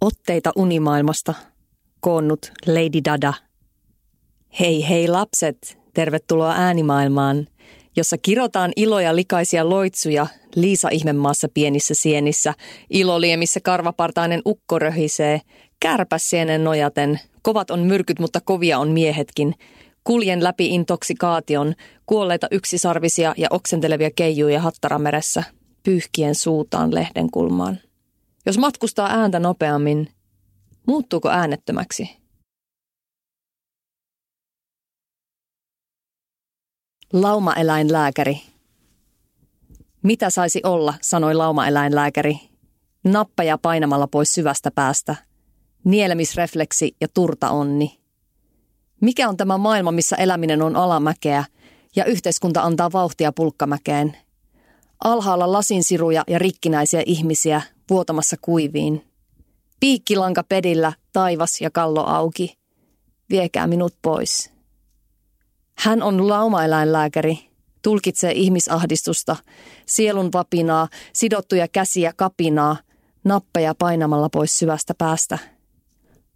Otteita unimaailmasta, koonnut Lady Dada. Hei hei lapset, tervetuloa äänimaailmaan, jossa kirotaan iloja likaisia loitsuja Liisa ihmemaassa pienissä sienissä, iloliemissä karvapartainen ukko röhisee, kärpäs sienen nojaten, kovat on myrkyt, mutta kovia on miehetkin, kuljen läpi intoksikaation, kuolleita yksisarvisia ja oksentelevia keijuja hattarameressä, pyyhkien suutaan lehden kulmaan. Jos matkustaa ääntä nopeammin, muuttuuko äänettömäksi? Laumaeläinlääkäri. Mitä saisi olla, sanoi laumaeläinlääkäri. Nappeja painamalla pois syvästä päästä. Nielemisrefleksi ja turta onni. Mikä on tämä maailma, missä eläminen on alamäkeä ja yhteiskunta antaa vauhtia pulkkamäkeen? Alhaalla lasinsiruja ja rikkinäisiä ihmisiä vuotamassa kuiviin. Piikkilanka pedillä, taivas ja kallo auki. Viekää minut pois. Hän on laumaeläinlääkäri, tulkitsee ihmisahdistusta, sielun vapinaa, sidottuja käsiä kapinaa, nappeja painamalla pois syvästä päästä.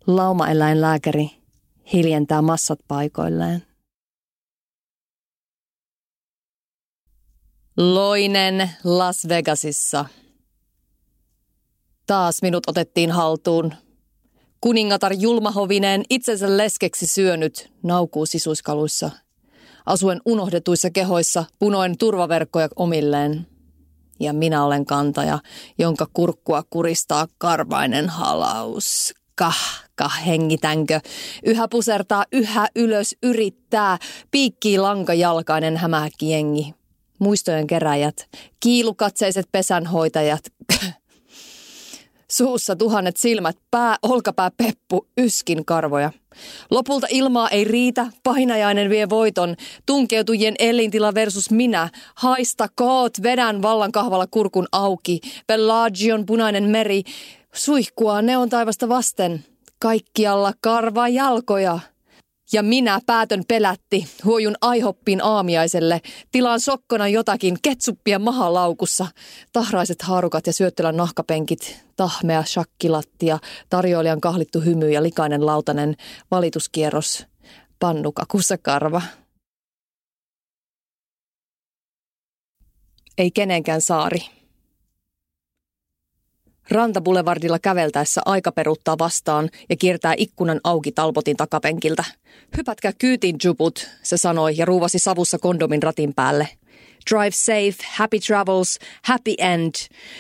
Laumaeläinlääkäri hiljentää massat paikoilleen. Loinen Las Vegasissa. Taas minut otettiin haltuun. Kuningatar Julmahovinen itsensä leskeksi syönyt naukuu sisuiskaluissa. Asuen unohdetuissa kehoissa, punoen turvaverkkoja omilleen. Ja minä olen kantaja, jonka kurkkua kuristaa karvainen halaus. Kah, kah, hengitänkö. Yhä pusertaa, yhä ylös yrittää. Piikkii lankajalkainen hämähäkki jengi. Muistojen keräjät, kiilukatseiset pesänhoitajat, Suussa tuhannet silmät, pää, olkapää, peppu, yskin karvoja. Lopulta ilmaa ei riitä, painajainen vie voiton, tunkeutujien elintila versus minä. Haista koot, vedän vallan kahvalla kurkun auki, Pellagion punainen meri, suihkua neon taivasta vasten. Kaikkialla karva jalkoja. Ja minä päätön pelätti, huojun aihoppiin aamiaiselle, tilaan sokkona jotakin, ketsuppia mahalaukussa, tahraiset haarukat ja syöttelän nahkapenkit, tahmea shakkilattia, tarjoilijan kahlittu hymy ja likainen lautanen, valituskierros, pannukakussa karva. Ei kenenkään saari. Rantabulevardilla käveltäessä aika peruuttaa vastaan ja kiertää ikkunan auki Talbotin takapenkiltä. Hypätkää kyytiin, juput, se sanoi ja ruuvasi savussa kondomin ratin päälle. Drive safe, happy travels, happy end.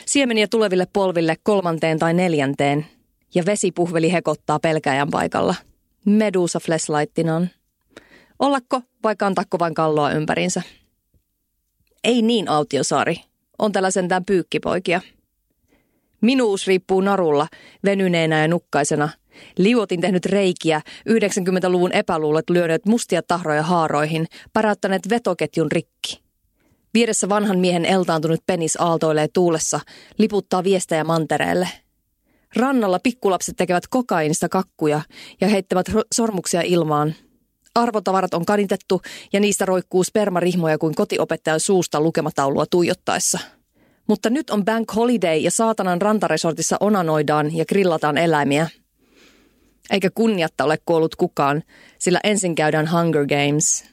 Siemeniä tuleville polville kolmanteen tai neljänteen. Ja vesipuhveli hekottaa pelkäjän paikalla. Medusa flashlightinaan. Ollakko vai kantakko vain kalloa ympärinsä? Ei niin, Autiosaari. On tällä sentään pyykkipoikia. Minuus riippuu narulla, venyneenä ja nukkaisena. Liuotin tehnyt reikiä, 90-luvun epäluulot lyöneet mustia tahroja haaroihin, paräyttäneet vetoketjun rikki. Vieressä vanhan miehen eltaantunut penis aaltoilee tuulessa, liputtaa viestejä mantereelle. Rannalla pikkulapset tekevät kokainista kakkuja ja heittävät sormuksia ilmaan. Arvotavarat on kanitettu ja niistä roikkuu spermarihmoja kuin kotiopettajan suusta lukemataulua tuijottaessa – mutta nyt on bank holiday ja saatanan rantaresortissa onanoidaan ja grillataan eläimiä. Eikä kunniatta ole kuollut kukaan, sillä ensin käydään Hunger Games.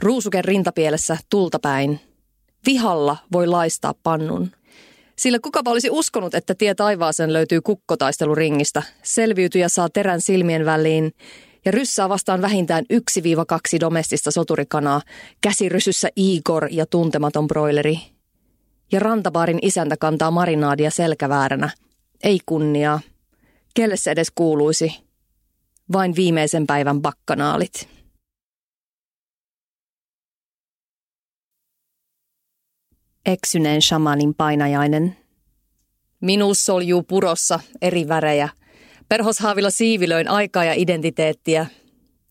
Ruusuken rintapielessä tultapäin. Vihalla voi laistaa pannun. Sillä kukapa olisi uskonut, että tie taivaaseen löytyy kukkotaisteluringistä. Selviytyjä saa terän silmien väliin ja ryssää vastaan vähintään 1-2 domestista soturikanaa, käsirysyssä Igor ja tuntematon broileri – ja rantabaarin isäntä kantaa marinaadia selkävääränä. Ei kunniaa. Kelle se edes kuuluisi? Vain viimeisen päivän bakkanaalit. Eksyneen shamanin painajainen. Minuus soljuu purossa eri värejä. Perhoshaavilla siivilöin aikaa ja identiteettiä.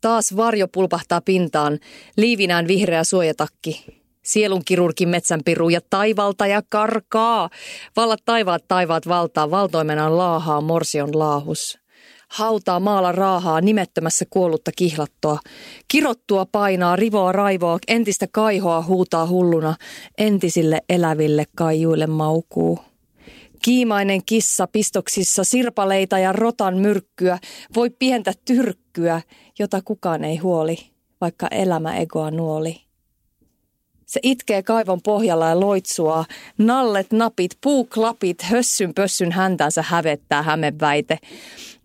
Taas varjo pulpahtaa pintaan, liivinään vihreä suojatakki, Sielunkirurgin metsänpiru ja taivalta ja karkaa. Vallat taivaat taivaat valtaa, valtoimenaan laahaa morsion laahus. Hautaa maala raahaa nimettömässä kuollutta kihlattoa. Kirottua painaa, rivoa raivoa, entistä kaihoa huutaa hulluna. Entisille eläville kaijuille maukuu. Kiimainen kissa pistoksissa sirpaleita ja rotan myrkkyä voi pientä tyrkkyä, jota kukaan ei huoli, vaikka elämä egoa nuoli. Se itkee kaivon pohjalla ja loitsua. Nallet, napit, puuklapit, hössyn pössyn häntänsä hävettää hämeväite.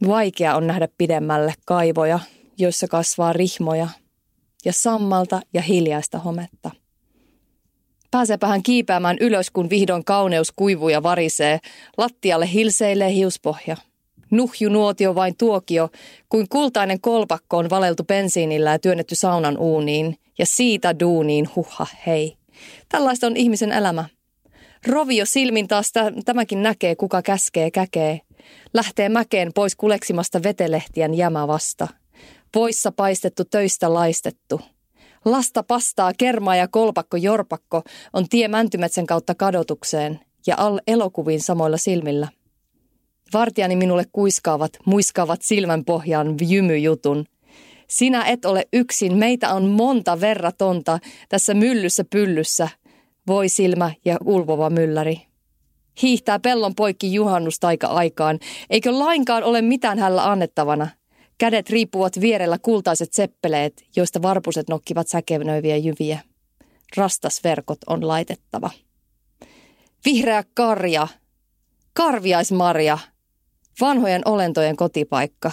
Vaikea on nähdä pidemmälle kaivoja, joissa kasvaa rihmoja ja sammalta ja hiljaista hometta. Pääseepä hän kiipeämään ylös, kun vihdoin kauneus kuivuu ja varisee. Lattialle hilseilee hiuspohja. Nuhju nuotio vain tuokio, kuin kultainen kolpakko on valeltu bensiinillä ja työnnetty saunan uuniin. Ja siitä duuniin, huha, hei. Tällaista on ihmisen elämä. Rovio silmin taas tämäkin näkee, kuka käskee käkee. Lähtee mäkeen pois kuleksimasta vetelehtien jämä vasta. Poissa paistettu töistä laistettu. Lasta pastaa, kerma ja kolpakko jorpakko on tie Mäntymetsän kautta kadotukseen ja al elokuviin samoilla silmillä. Vartijani minulle kuiskaavat, muiskaavat silmän pohjaan jymyjutun. Sinä et ole yksin, meitä on monta verratonta tässä myllyssä pyllyssä. Voi silmä ja ulvova mylläri. Hiihtää pellon poikki juhannustaika aikaan, eikö lainkaan ole mitään hällä annettavana – Kädet riippuvat vierellä kultaiset seppeleet, joista varpuset nokkivat säkevnöiviä jyviä. Rastasverkot on laitettava. Vihreä karja, karviaismarja, vanhojen olentojen kotipaikka.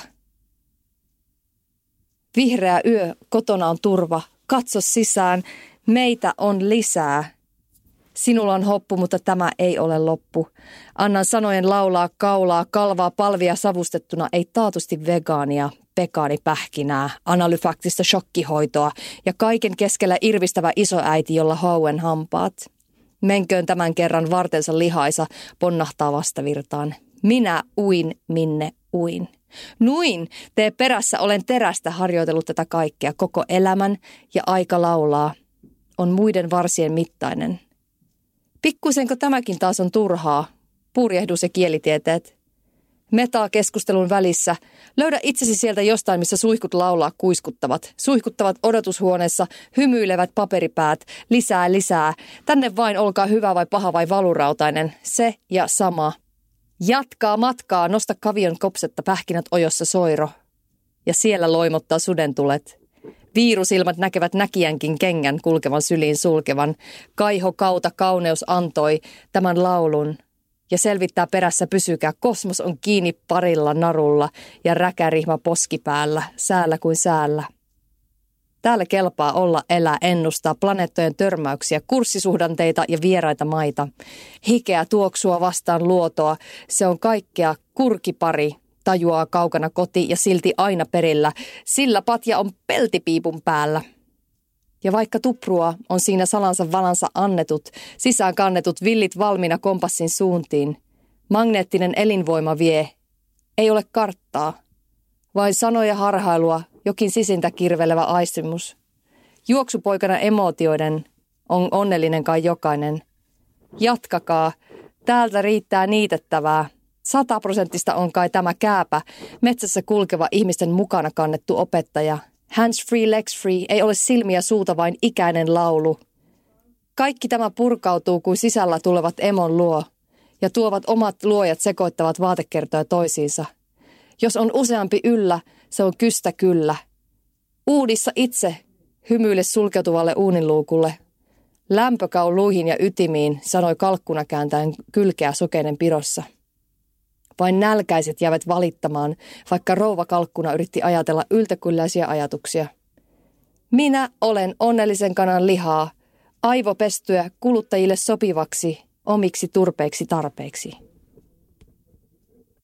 Vihreä yö, kotona on turva, katso sisään, meitä on lisää. Sinulla on hoppu, mutta tämä ei ole loppu. Annan sanojen laulaa, kaulaa, kalvaa, palvia savustettuna, ei taatusti vegaania, pekaanipähkinää, analyfaktista shokkihoitoa ja kaiken keskellä irvistävä isoäiti, jolla hauen hampaat. Menköön tämän kerran vartensa lihaisa, ponnahtaa vastavirtaan. Minä uin, minne uin. Nuin, tee perässä, olen terästä harjoitellut tätä kaikkea koko elämän ja aika laulaa. On muiden varsien mittainen. Pikkuisenko tämäkin taas on turhaa? Purjehdus ja kielitieteet. Metaa keskustelun välissä. Löydä itsesi sieltä jostain, missä suihkut laulaa kuiskuttavat. Suihkuttavat odotushuoneessa, hymyilevät paperipäät, lisää, lisää. Tänne vain olkaa hyvä vai paha vai valurautainen. Se ja sama. Jatkaa matkaa, nosta kavion kopsetta pähkinät ojossa soiro. Ja siellä loimottaa sudentulet. Viirusilmat näkevät näkijänkin kengän kulkevan syliin sulkevan. Kaiho kauta kauneus antoi tämän laulun – ja selvittää perässä pysykää. Kosmos on kiinni parilla narulla ja räkärihma poskipäällä, säällä kuin säällä. Täällä kelpaa olla, elää, ennustaa planeettojen törmäyksiä, kurssisuhdanteita ja vieraita maita. Hikeä tuoksua vastaan luotoa, se on kaikkea. Kurkipari, tajuaa kaukana koti ja silti aina perillä, sillä patja on peltipiipun päällä – ja vaikka tuprua on siinä salansa valansa annetut, sisään kannetut villit valmiina kompassin suuntiin, magneettinen elinvoima vie, ei ole karttaa, vain sanoja harhailua, jokin sisintä kirvelevä aistimus. Juoksupoikana emootioiden on onnellinen kai jokainen. Jatkakaa, täältä riittää niitettävää. Sataprosenttista on kai tämä kääpä, metsässä kulkeva ihmisten mukana kannettu opettaja – Hands free, legs free, ei ole silmiä suuta vain ikäinen laulu. Kaikki tämä purkautuu kuin sisällä tulevat emon luo ja tuovat omat luojat sekoittavat vaatekertoja toisiinsa. Jos on useampi yllä, se on kystä kyllä. Uudissa itse, hymyille sulkeutuvalle uuninluukulle. Lämpökau luihin ja ytimiin, sanoi kalkkuna kääntäen kylkeä sokeinen pirossa. Vain nälkäiset jäävät valittamaan, vaikka rouva kalkkuna yritti ajatella yltäkylläisiä ajatuksia. Minä olen onnellisen kanan lihaa, aivopestyä kuluttajille sopivaksi, omiksi turpeiksi tarpeiksi.